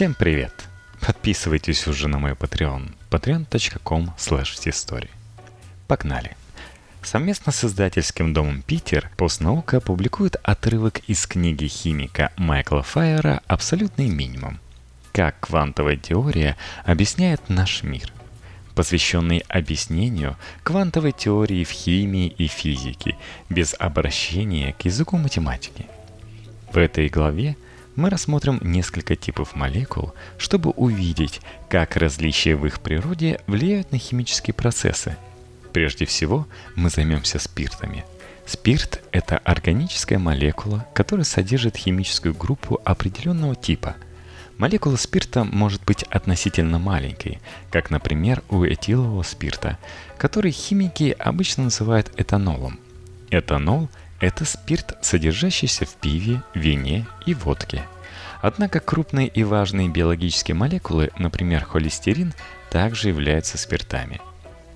Всем привет! Подписывайтесь уже на мой Patreon patreon.com slash Погнали! Совместно с издательским домом «Питер» «Постнаука» опубликует отрывок из книги химика Майкла Файера «Абсолютный минимум. Как квантовая теория объясняет наш мир», посвященный объяснению квантовой теории в химии и физике без обращения к языку математики. В этой главе мы рассмотрим несколько типов молекул, чтобы увидеть, как различия в их природе влияют на химические процессы – Прежде всего, мы займемся спиртами. Спирт – это органическая молекула, которая содержит химическую группу определенного типа. Молекула спирта может быть относительно маленькой, как, например, у этилового спирта, который химики обычно называют этанолом. Этанол – это спирт, содержащийся в пиве, вине и водке. Однако крупные и важные биологические молекулы, например, холестерин, также являются спиртами –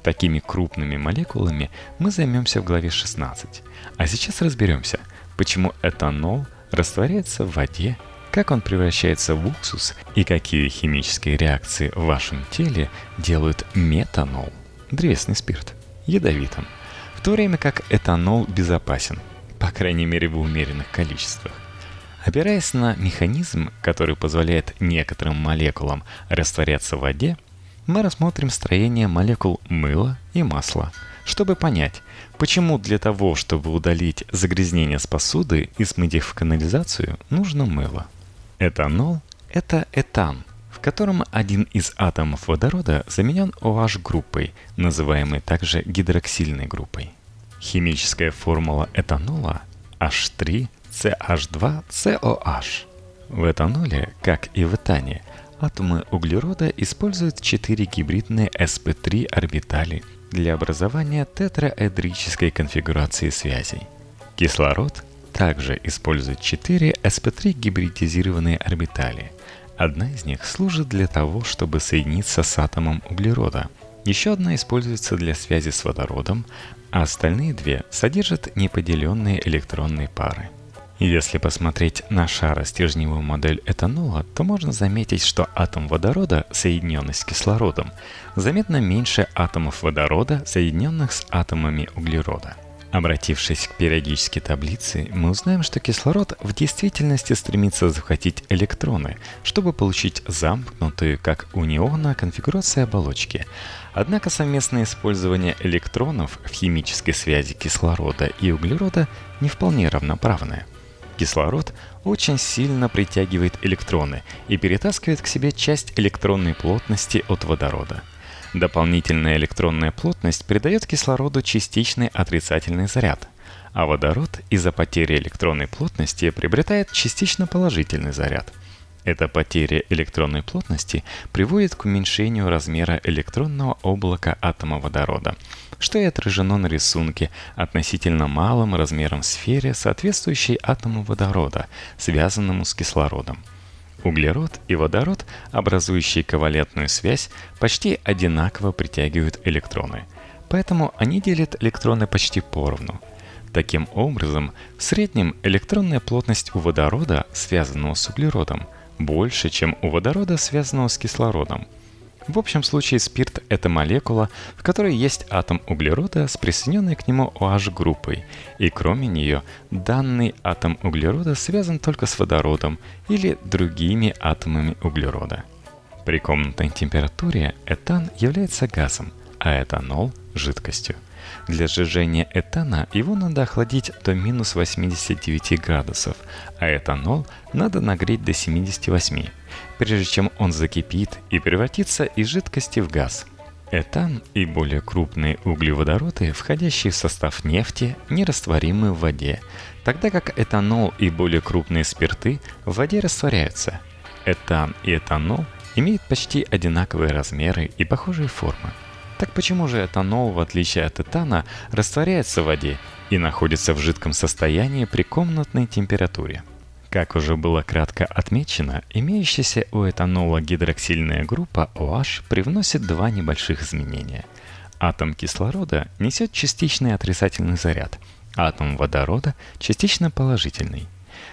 Такими крупными молекулами мы займемся в главе 16. А сейчас разберемся, почему этанол растворяется в воде, как он превращается в уксус и какие химические реакции в вашем теле делают метанол, древесный спирт, ядовитым, в то время как этанол безопасен, по крайней мере в умеренных количествах. Опираясь на механизм, который позволяет некоторым молекулам растворяться в воде, мы рассмотрим строение молекул мыла и масла, чтобы понять, почему для того, чтобы удалить загрязнение с посуды и смыть их в канализацию, нужно мыло. Этанол – это этан, в котором один из атомов водорода заменен OH-группой, называемой также гидроксильной группой. Химическая формула этанола H3CH2COH. В этаноле, как и в этане – Атомы углерода используют четыре гибридные sp3 орбитали для образования тетраэдрической конфигурации связей. Кислород также использует 4 sp3 гибридизированные орбитали. Одна из них служит для того, чтобы соединиться с атомом углерода. Еще одна используется для связи с водородом, а остальные две содержат неподеленные электронные пары. Если посмотреть на шаростержневую модель этанола, то можно заметить, что атом водорода, соединенный с кислородом, заметно меньше атомов водорода, соединенных с атомами углерода. Обратившись к периодической таблице, мы узнаем, что кислород в действительности стремится захватить электроны, чтобы получить замкнутую, как у неона, конфигурацию оболочки. Однако совместное использование электронов в химической связи кислорода и углерода не вполне равноправное. Кислород очень сильно притягивает электроны и перетаскивает к себе часть электронной плотности от водорода. Дополнительная электронная плотность придает кислороду частичный отрицательный заряд, а водород из-за потери электронной плотности приобретает частично положительный заряд. Эта потеря электронной плотности приводит к уменьшению размера электронного облака атома водорода – что и отражено на рисунке относительно малым размером сфере, соответствующей атому водорода, связанному с кислородом. Углерод и водород, образующие ковалентную связь, почти одинаково притягивают электроны, поэтому они делят электроны почти поровну. Таким образом, в среднем электронная плотность у водорода, связанного с углеродом, больше, чем у водорода, связанного с кислородом – в общем случае спирт – это молекула, в которой есть атом углерода с присоединенной к нему OH-группой, и кроме нее данный атом углерода связан только с водородом или другими атомами углерода. При комнатной температуре этан является газом, а этанол – жидкостью. Для сжижения этана его надо охладить до минус 89 градусов, а этанол надо нагреть до 78, прежде чем он закипит и превратится из жидкости в газ. Этан и более крупные углеводороды, входящие в состав нефти, нерастворимы в воде, тогда как этанол и более крупные спирты в воде растворяются. Этан и этанол имеют почти одинаковые размеры и похожие формы. Так почему же этанол, в отличие от этана, растворяется в воде и находится в жидком состоянии при комнатной температуре? Как уже было кратко отмечено, имеющаяся у этанола гидроксильная группа OH привносит два небольших изменения. Атом кислорода несет частичный отрицательный заряд, атом водорода – частично положительный.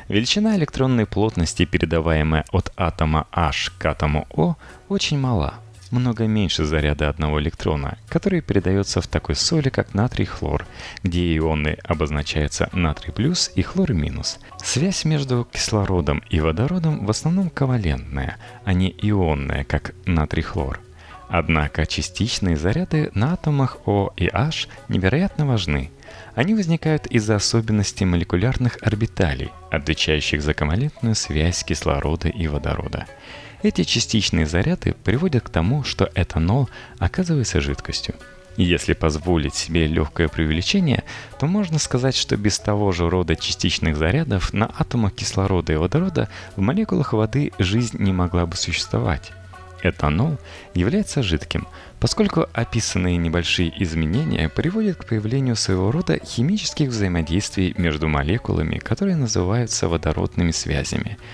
Величина электронной плотности, передаваемая от атома H к атому O, очень мала – много меньше заряда одного электрона, который передается в такой соли, как натрий-хлор, где ионы обозначаются натрий плюс и хлор минус. Связь между кислородом и водородом в основном ковалентная, а не ионная, как натрий-хлор. Однако частичные заряды на атомах О и H невероятно важны. Они возникают из-за особенностей молекулярных орбиталей, отвечающих за ковалентную связь кислорода и водорода. Эти частичные заряды приводят к тому, что этанол оказывается жидкостью. Если позволить себе легкое преувеличение, то можно сказать, что без того же рода частичных зарядов на атомах кислорода и водорода в молекулах воды жизнь не могла бы существовать. Этанол является жидким, поскольку описанные небольшие изменения приводят к появлению своего рода химических взаимодействий между молекулами, которые называются водородными связями –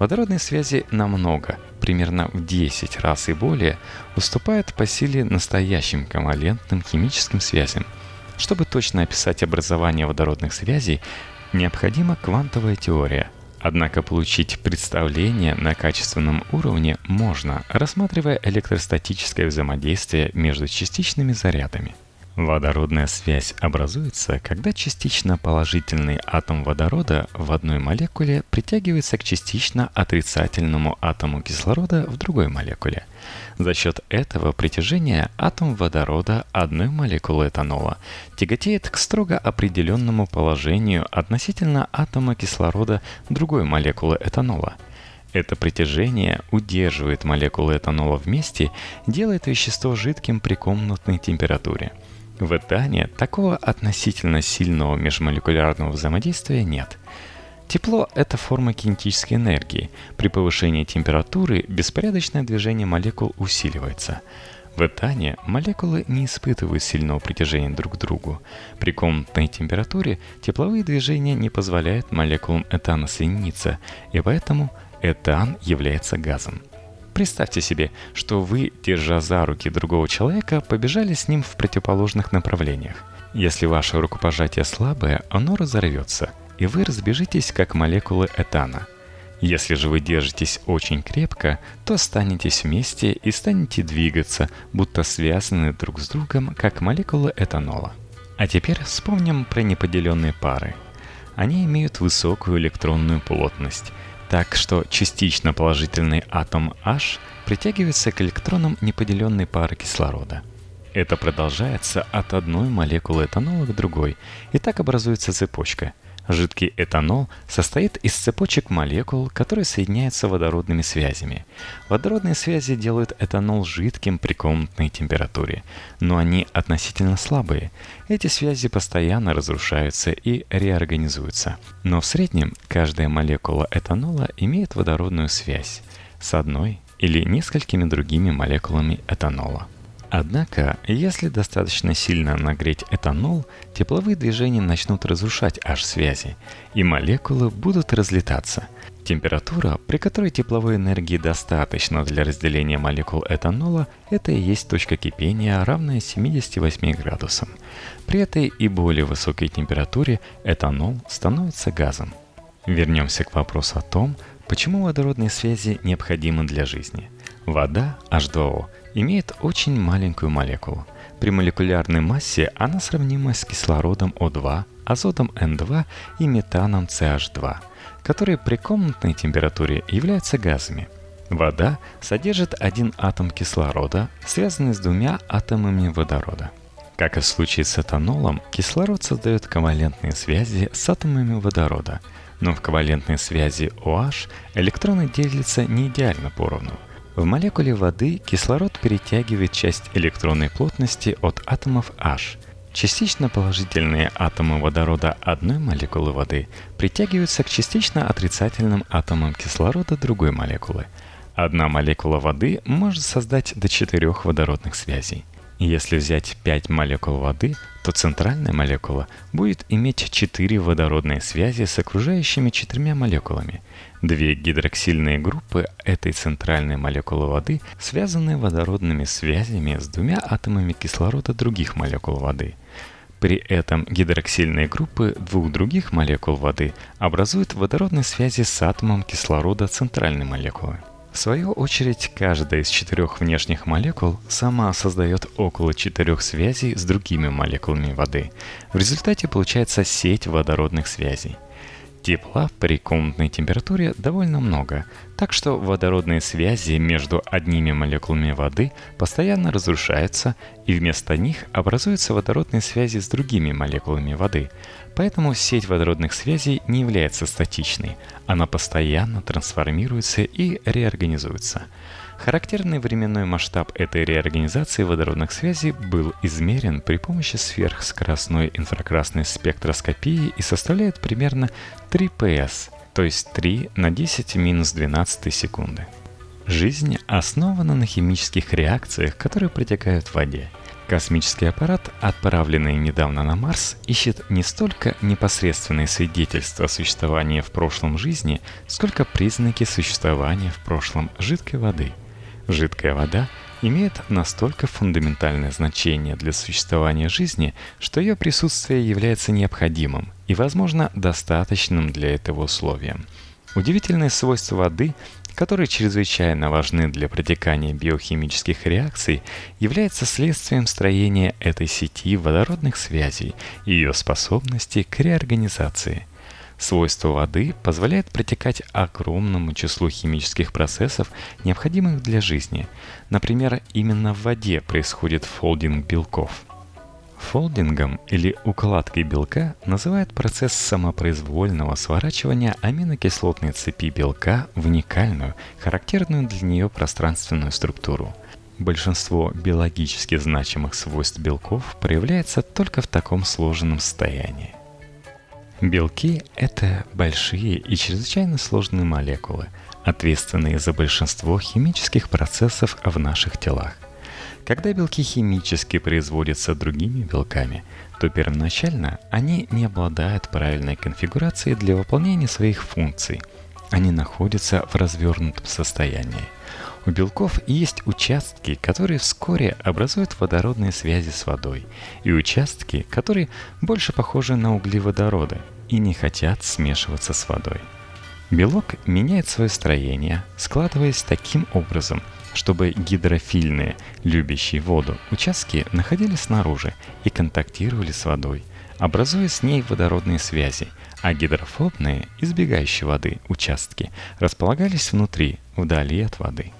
Водородные связи намного, примерно в 10 раз и более, уступают по силе настоящим ковалентным химическим связям. Чтобы точно описать образование водородных связей, необходима квантовая теория. Однако получить представление на качественном уровне можно, рассматривая электростатическое взаимодействие между частичными зарядами. Водородная связь образуется, когда частично положительный атом водорода в одной молекуле притягивается к частично отрицательному атому кислорода в другой молекуле. За счет этого притяжения атом водорода одной молекулы этанола тяготеет к строго определенному положению относительно атома кислорода другой молекулы этанола – это притяжение удерживает молекулы этанола вместе, делает вещество жидким при комнатной температуре – в этане такого относительно сильного межмолекулярного взаимодействия нет. Тепло – это форма кинетической энергии. При повышении температуры беспорядочное движение молекул усиливается. В этане молекулы не испытывают сильного притяжения друг к другу. При комнатной температуре тепловые движения не позволяют молекулам этана соединиться, и поэтому этан является газом. Представьте себе, что вы, держа за руки другого человека, побежали с ним в противоположных направлениях. Если ваше рукопожатие слабое, оно разорвется, и вы разбежитесь, как молекулы этана. Если же вы держитесь очень крепко, то останетесь вместе и станете двигаться, будто связаны друг с другом, как молекулы этанола. А теперь вспомним про неподеленные пары. Они имеют высокую электронную плотность – так что частично положительный атом H притягивается к электронам неподеленной пары кислорода. Это продолжается от одной молекулы этанола к другой, и так образуется цепочка – Жидкий этанол состоит из цепочек молекул, которые соединяются водородными связями. Водородные связи делают этанол жидким при комнатной температуре, но они относительно слабые. Эти связи постоянно разрушаются и реорганизуются. Но в среднем каждая молекула этанола имеет водородную связь с одной или несколькими другими молекулами этанола. Однако, если достаточно сильно нагреть этанол, тепловые движения начнут разрушать H-связи, и молекулы будут разлетаться. Температура, при которой тепловой энергии достаточно для разделения молекул этанола, это и есть точка кипения, равная 78 градусам. При этой и более высокой температуре этанол становится газом. Вернемся к вопросу о том, почему водородные связи необходимы для жизни. Вода, H2O, имеет очень маленькую молекулу. При молекулярной массе она сравнима с кислородом О2, азотом N2 и метаном CH2, которые при комнатной температуре являются газами. Вода содержит один атом кислорода, связанный с двумя атомами водорода. Как и в случае с этанолом, кислород создает ковалентные связи с атомами водорода, но в ковалентной связи OH электроны делятся не идеально поровну – в молекуле воды кислород перетягивает часть электронной плотности от атомов H. Частично положительные атомы водорода одной молекулы воды притягиваются к частично отрицательным атомам кислорода другой молекулы. Одна молекула воды может создать до четырех водородных связей. Если взять 5 молекул воды, то центральная молекула будет иметь 4 водородные связи с окружающими четырьмя молекулами. Две гидроксильные группы этой центральной молекулы воды связаны водородными связями с двумя атомами кислорода других молекул воды. При этом гидроксильные группы двух других молекул воды образуют водородные связи с атомом кислорода центральной молекулы. В свою очередь, каждая из четырех внешних молекул сама создает около четырех связей с другими молекулами воды. В результате получается сеть водородных связей – Тепла при комнатной температуре довольно много, так что водородные связи между одними молекулами воды постоянно разрушаются, и вместо них образуются водородные связи с другими молекулами воды. Поэтому сеть водородных связей не является статичной, она постоянно трансформируется и реорганизуется – Характерный временной масштаб этой реорганизации водородных связей был измерен при помощи сверхскоростной инфракрасной спектроскопии и составляет примерно 3 ps, то есть 3 на 10 минус 12 секунды. Жизнь основана на химических реакциях, которые протекают в воде. Космический аппарат, отправленный недавно на Марс, ищет не столько непосредственные свидетельства существования в прошлом жизни, сколько признаки существования в прошлом жидкой воды – Жидкая вода имеет настолько фундаментальное значение для существования жизни, что ее присутствие является необходимым и, возможно, достаточным для этого условием. Удивительные свойства воды, которые чрезвычайно важны для протекания биохимических реакций, является следствием строения этой сети водородных связей и ее способности к реорганизации. Свойство воды позволяет протекать огромному числу химических процессов, необходимых для жизни. Например, именно в воде происходит фолдинг белков. Фолдингом или укладкой белка называют процесс самопроизвольного сворачивания аминокислотной цепи белка в уникальную, характерную для нее пространственную структуру. Большинство биологически значимых свойств белков проявляется только в таком сложенном состоянии. Белки – это большие и чрезвычайно сложные молекулы, ответственные за большинство химических процессов в наших телах. Когда белки химически производятся другими белками, то первоначально они не обладают правильной конфигурацией для выполнения своих функций. Они находятся в развернутом состоянии – у белков есть участки, которые вскоре образуют водородные связи с водой, и участки, которые больше похожи на углеводороды и не хотят смешиваться с водой. Белок меняет свое строение, складываясь таким образом, чтобы гидрофильные, любящие воду, участки находились снаружи и контактировали с водой, образуя с ней водородные связи, а гидрофобные, избегающие воды, участки располагались внутри, вдали от воды.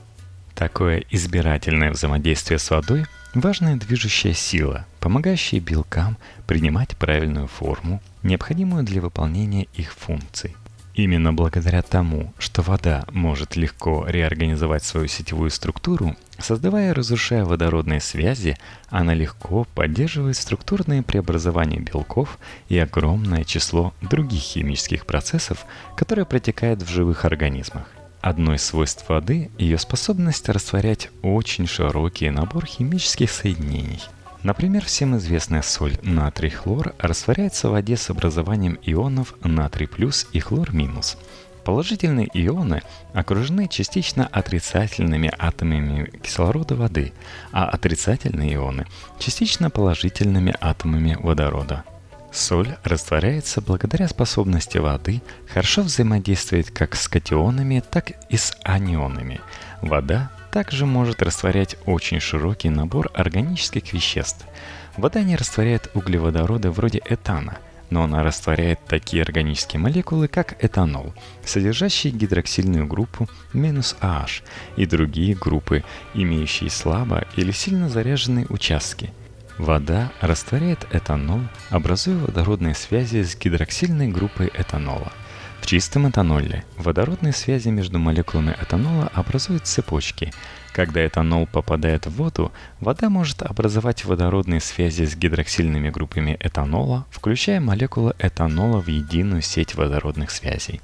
Такое избирательное взаимодействие с водой – важная движущая сила, помогающая белкам принимать правильную форму, необходимую для выполнения их функций. Именно благодаря тому, что вода может легко реорганизовать свою сетевую структуру, создавая и разрушая водородные связи, она легко поддерживает структурные преобразования белков и огромное число других химических процессов, которые протекают в живых организмах. Одно из свойств воды – ее способность растворять очень широкий набор химических соединений. Например, всем известная соль натрий-хлор растворяется в воде с образованием ионов натрий плюс и хлор минус. Положительные ионы окружены частично отрицательными атомами кислорода воды, а отрицательные ионы – частично положительными атомами водорода. Соль растворяется благодаря способности воды хорошо взаимодействовать как с катионами, так и с анионами. Вода также может растворять очень широкий набор органических веществ. Вода не растворяет углеводороды вроде этана, но она растворяет такие органические молекулы, как этанол, содержащие гидроксильную группу минус AH и другие группы, имеющие слабо или сильно заряженные участки – Вода растворяет этанол, образуя водородные связи с гидроксильной группой этанола. В чистом этаноле водородные связи между молекулами этанола образуют цепочки. Когда этанол попадает в воду, вода может образовать водородные связи с гидроксильными группами этанола, включая молекулы этанола в единую сеть водородных связей.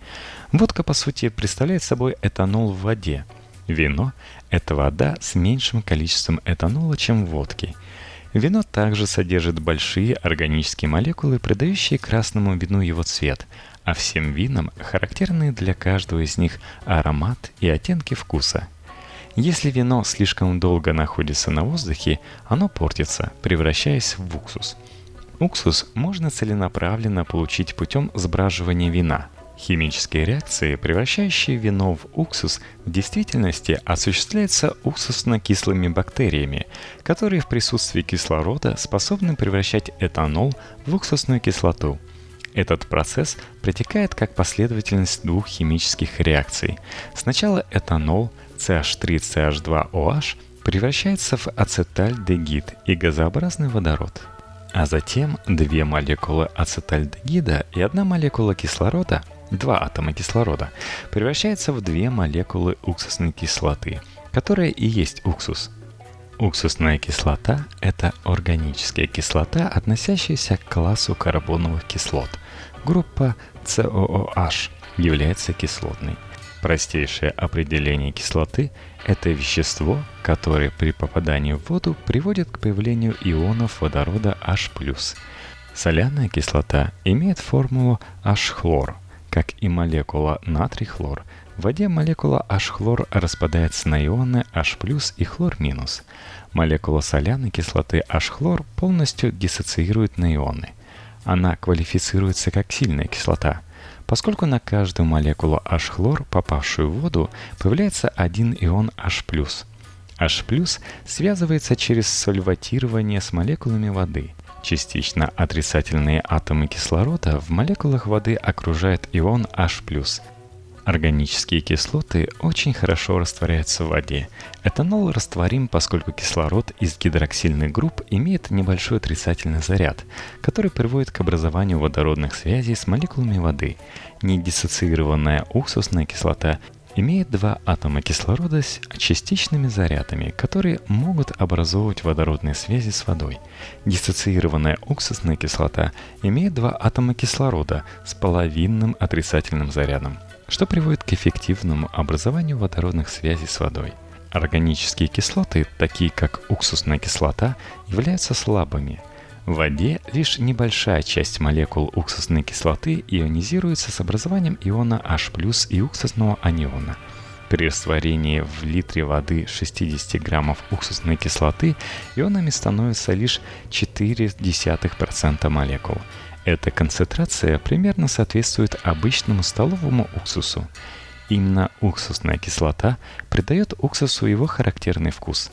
Водка, по сути, представляет собой этанол в воде. Вино – это вода с меньшим количеством этанола, чем в водке – Вино также содержит большие органические молекулы, придающие красному вину его цвет, а всем винам характерны для каждого из них аромат и оттенки вкуса. Если вино слишком долго находится на воздухе, оно портится, превращаясь в уксус. Уксус можно целенаправленно получить путем сбраживания вина. Химические реакции, превращающие вино в уксус, в действительности осуществляются уксусно-кислыми бактериями, которые в присутствии кислорода способны превращать этанол в уксусную кислоту. Этот процесс протекает как последовательность двух химических реакций. Сначала этанол CH3CH2OH превращается в ацетальдегид и газообразный водород – а затем две молекулы ацетальдегида и одна молекула кислорода, два атома кислорода, превращаются в две молекулы уксусной кислоты, которая и есть уксус. Уксусная кислота – это органическая кислота, относящаяся к классу карбоновых кислот. Группа COOH является кислотной. Простейшее определение кислоты – это вещество, которое при попадании в воду приводит к появлению ионов водорода H+. Соляная кислота имеет формулу H-хлор, как и молекула натрий-хлор. В воде молекула H-хлор распадается на ионы H+, и хлор-. Молекула соляной кислоты H-хлор полностью диссоциирует на ионы. Она квалифицируется как сильная кислота – поскольку на каждую молекулу H-хлор, попавшую в воду, появляется один ион H+. H+, связывается через сольватирование с молекулами воды. Частично отрицательные атомы кислорода в молекулах воды окружает ион H+, Органические кислоты очень хорошо растворяются в воде. Этанол растворим, поскольку кислород из гидроксильных групп имеет небольшой отрицательный заряд, который приводит к образованию водородных связей с молекулами воды. Недиссоциированная уксусная кислота имеет два атома кислорода с частичными зарядами, которые могут образовывать водородные связи с водой. Диссоциированная уксусная кислота имеет два атома кислорода с половинным отрицательным зарядом что приводит к эффективному образованию водородных связей с водой. Органические кислоты, такие как уксусная кислота, являются слабыми. В воде лишь небольшая часть молекул уксусной кислоты ионизируется с образованием иона H+, и уксусного аниона. При растворении в литре воды 60 граммов уксусной кислоты ионами становится лишь 0,4% молекул – эта концентрация примерно соответствует обычному столовому уксусу. Именно уксусная кислота придает уксусу его характерный вкус.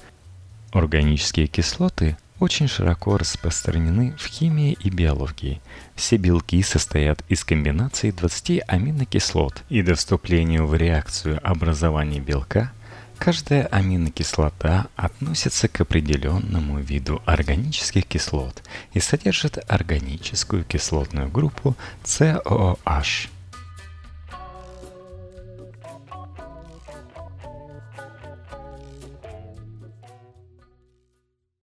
Органические кислоты очень широко распространены в химии и биологии. Все белки состоят из комбинации 20 аминокислот, и до вступления в реакцию образования белка – Каждая аминокислота относится к определенному виду органических кислот и содержит органическую кислотную группу COOH.